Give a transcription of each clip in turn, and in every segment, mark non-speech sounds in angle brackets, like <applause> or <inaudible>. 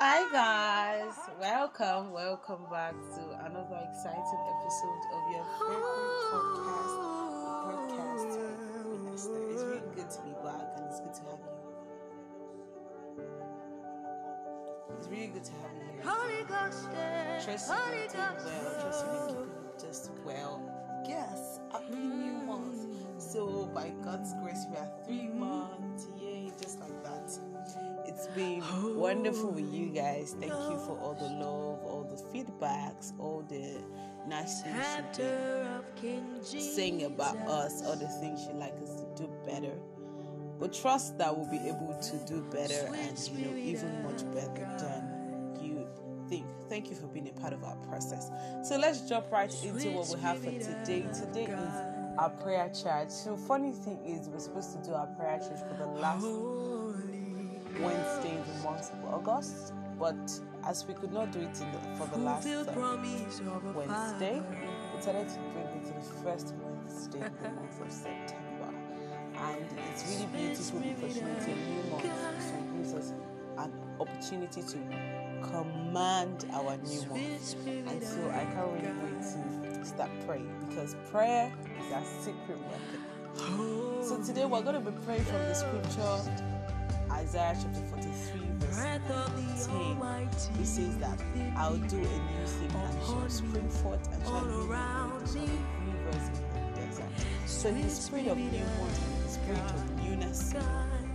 Hi guys, welcome, welcome back to another exciting episode of your favorite podcast, the podcast. It's really good to be back and it's good to have you. It's really good to have you here. Trust you've doing well, trust you've keeping just well. Yes, happy new month. So by God's grace, we are three months. Been wonderful with you guys. Thank you for all the love, all the feedbacks, all the nice things of saying about us, all the things you'd like us to do better. But trust that we'll be able to do better and you know even much better than you think. Thank you for being a part of our process. So let's jump right into what we have for today. Today is our prayer charge. So funny thing is we're supposed to do our prayer charge for the last Wednesday in the month of August, but as we could not do it in the, for the last Fulfill um, promise of a Wednesday, we decided to bring it to the first Wednesday in the <laughs> month of September. And it's really beautiful because it's a new month, so it gives us an opportunity to command our new month. And so I can't really wait to start praying because prayer is our secret weapon. So today we're going to be praying from the scripture Isaiah chapter 43, verse Breath of 10. Almighty. It says that I'll do a new thing and shall spring forth and shall All be around shall be rivers in the desert. So the spirit of new and the spirit of newness,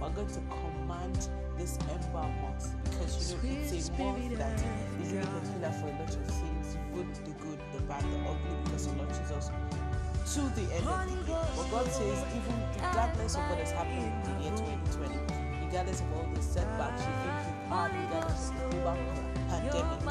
we're going to command this ember month because you know it's a month that is really particular for a lot of things, good, the good, the bad, the ugly, because it launches us to the end of the year. But God says, even regardless of what has happened in the year 2020, regardless of all the setbacks you think you've had, regardless of the pandemic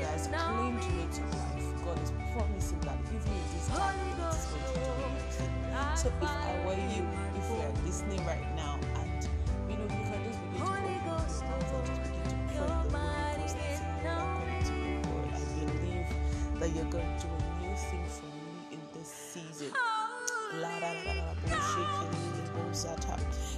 that has claimed you to life, God is promising that even in this time, is going to do anything. So if I were you, if you are listening right now, and you know, you can just begin to open your mouth and just begin to pray the Holy Ghost and say, to word, I believe that you're going to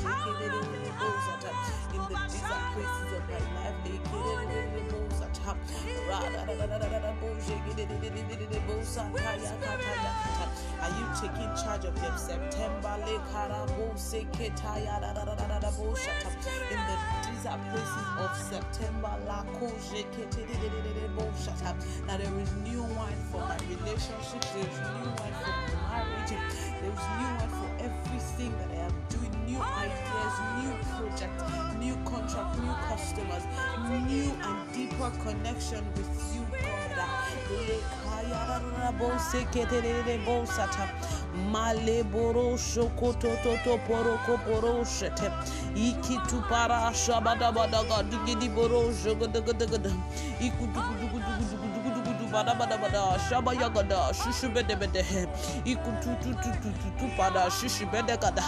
in the desert places of my life, ta. Are you taking charge of them? September, in the desert places of September. Now there is new wine for my relationship. There is new wine for my marriage. There is new wine for everything that I am doing. New ideas, new contract, new customers, new and deeper connection with you, God. Male boro shokoto toto poroko boro shete ikitu para shabada badaga bada bada bada shaba yagada shushu bede bede ikutu tu tu tu tu tu pada shishi bede gada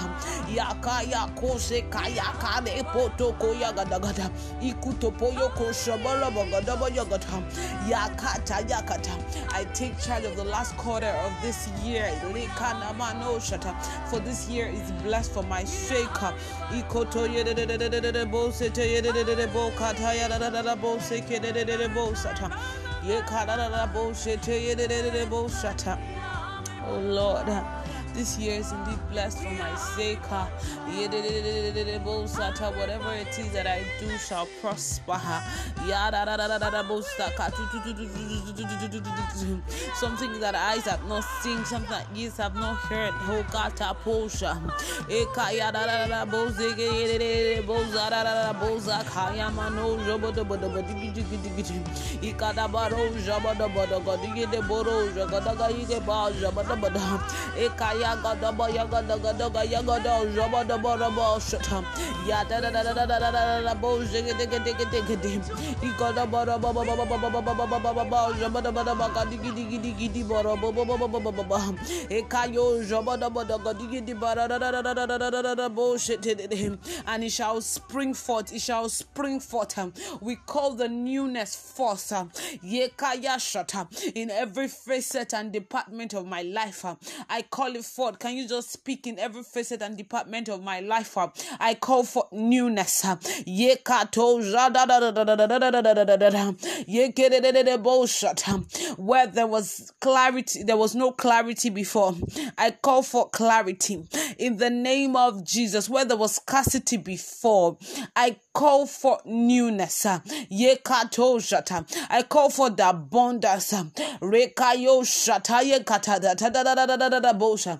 yaka yako se kaya kane poto ko yagada gada ikuto poyo ko shabala bagada bayagada yakata yakata. I take charge of the last quarter of this year. Lekana mano shata. for this year is blessed for my sake. Ikoto yedededededede bo sete yedededede bo kata yadadadada bo seke dededede bo sata yekadadada bo sete yedededede bo shata Oh Lord, this year is indeed blessed for my sake. Ah. Whatever it is that I do shall prosper. Something that eyes have not seen, something that ears have not heard. Gidi boro ba. And it shall spring forth it shall spring forth. We call the newness forth. Yekaya shata. In every facet and department of my life I call it forth. Can you just speak in every facet and department of my life? I call for newness. Where there was clarity, there was no clarity before. I call for clarity in the name of Jesus. Where there was scarcity before, I call for newness. I call for the abundance.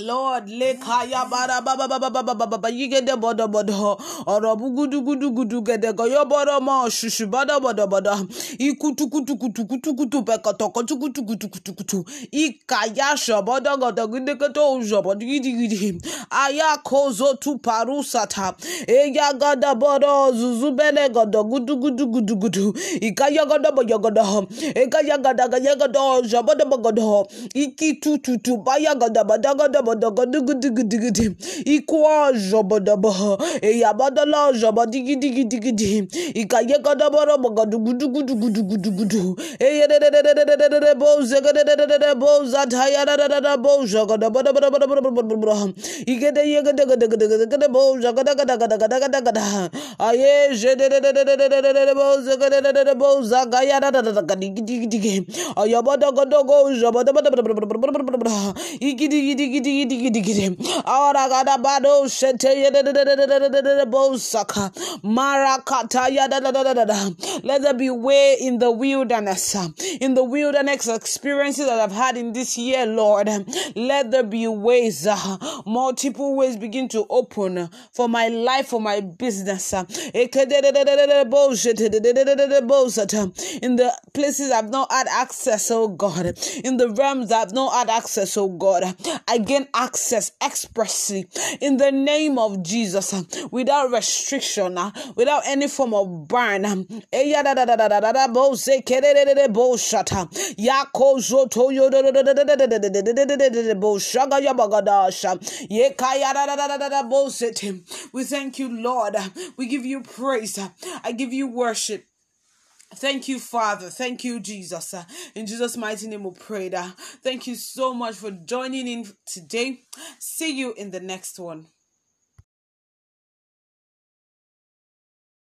Lord, lekaya bara baba baba baba baba baba yigede bodo bodo. Ọ̀rọ̀ bugudu gudu gudu gede goyo bodo mo ṣuṣu bodo bodo bodo. Ikutu kutu kutu kutu kutu pẹkọtọkọ tukutu kutu kutu kutu. Ikaya ṣọbọdọ gọdọ gideketo ṣọbọdọ gidigidi aya kozo tu paru sata. Eya gada bodo zuzu bene gada gudu gudu gudu gudu. Ika ya gada baya gada Eka ya gada gaya gọdọ ṣọbọdọ bọgọdọ ikitututu baya gọdọ bọdọ gọdọ bodogodugudugudigidi ikú ọ̀zọ̀bọ̀dọ̀bọ̀ èyàbọ̀dọ̀lọ̀ ọ̀zọ̀bọ̀ digidigidigidi ìkàyẹ́kọ̀dọ̀bọ̀rọ̀ bọ̀gọ̀dùgudugudugudugudu eyededededededede bózegedededede bózatayadadadada bózọ̀gọ̀dọ̀bọ̀dọ̀bọ̀dọ̀bọ̀dọ̀bọ̀dọ̀ let there be way in the wilderness in the wilderness experiences that I've had in this year Lord let there be ways multiple ways begin to open for my life for my business in the places I've not had access oh God in the realms I've not had access oh God I gain access expressly in the name of Jesus without restriction, without any form of ban. We thank you, Lord. We give you praise. I give you worship. Thank you, Father. Thank you, Jesus. In Jesus' mighty name, we pray. Thank you so much for joining in today. See you in the next one.